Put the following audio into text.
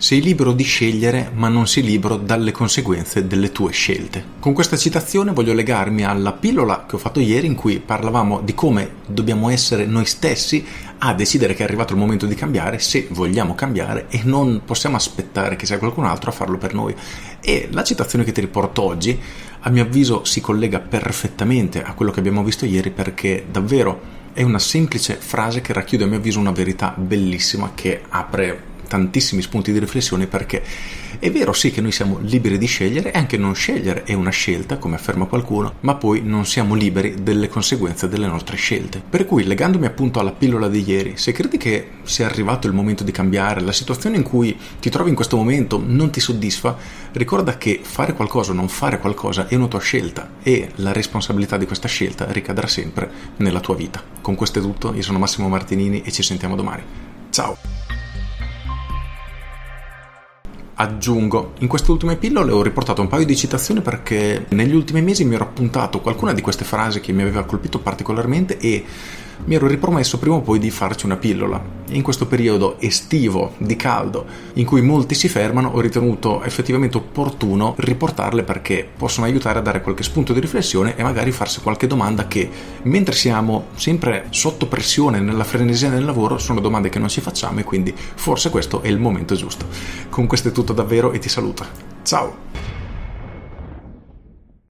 Sei libero di scegliere, ma non sei libero dalle conseguenze delle tue scelte. Con questa citazione voglio legarmi alla pillola che ho fatto ieri in cui parlavamo di come dobbiamo essere noi stessi a decidere che è arrivato il momento di cambiare, se vogliamo cambiare e non possiamo aspettare che sia qualcun altro a farlo per noi. E la citazione che ti riporto oggi, a mio avviso, si collega perfettamente a quello che abbiamo visto ieri perché davvero è una semplice frase che racchiude a mio avviso una verità bellissima che apre tantissimi spunti di riflessione perché è vero sì che noi siamo liberi di scegliere e anche non scegliere è una scelta, come afferma qualcuno, ma poi non siamo liberi delle conseguenze delle nostre scelte. Per cui, legandomi appunto alla pillola di ieri, se credi che sia arrivato il momento di cambiare, la situazione in cui ti trovi in questo momento non ti soddisfa, ricorda che fare qualcosa o non fare qualcosa è una tua scelta e la responsabilità di questa scelta ricadrà sempre nella tua vita. Con questo è tutto, io sono Massimo Martinini e ci sentiamo domani. Ciao! Aggiungo, in queste ultime pillole ho riportato un paio di citazioni perché negli ultimi mesi mi ero appuntato qualcuna di queste frasi che mi aveva colpito particolarmente e mi ero ripromesso prima o poi di farci una pillola. In questo periodo estivo, di caldo, in cui molti si fermano, ho ritenuto effettivamente opportuno riportarle perché possono aiutare a dare qualche spunto di riflessione e magari farsi qualche domanda che, mentre siamo sempre sotto pressione nella frenesia del lavoro, sono domande che non ci facciamo e quindi forse questo è il momento giusto. Con questo è tutto davvero e ti saluto. Ciao!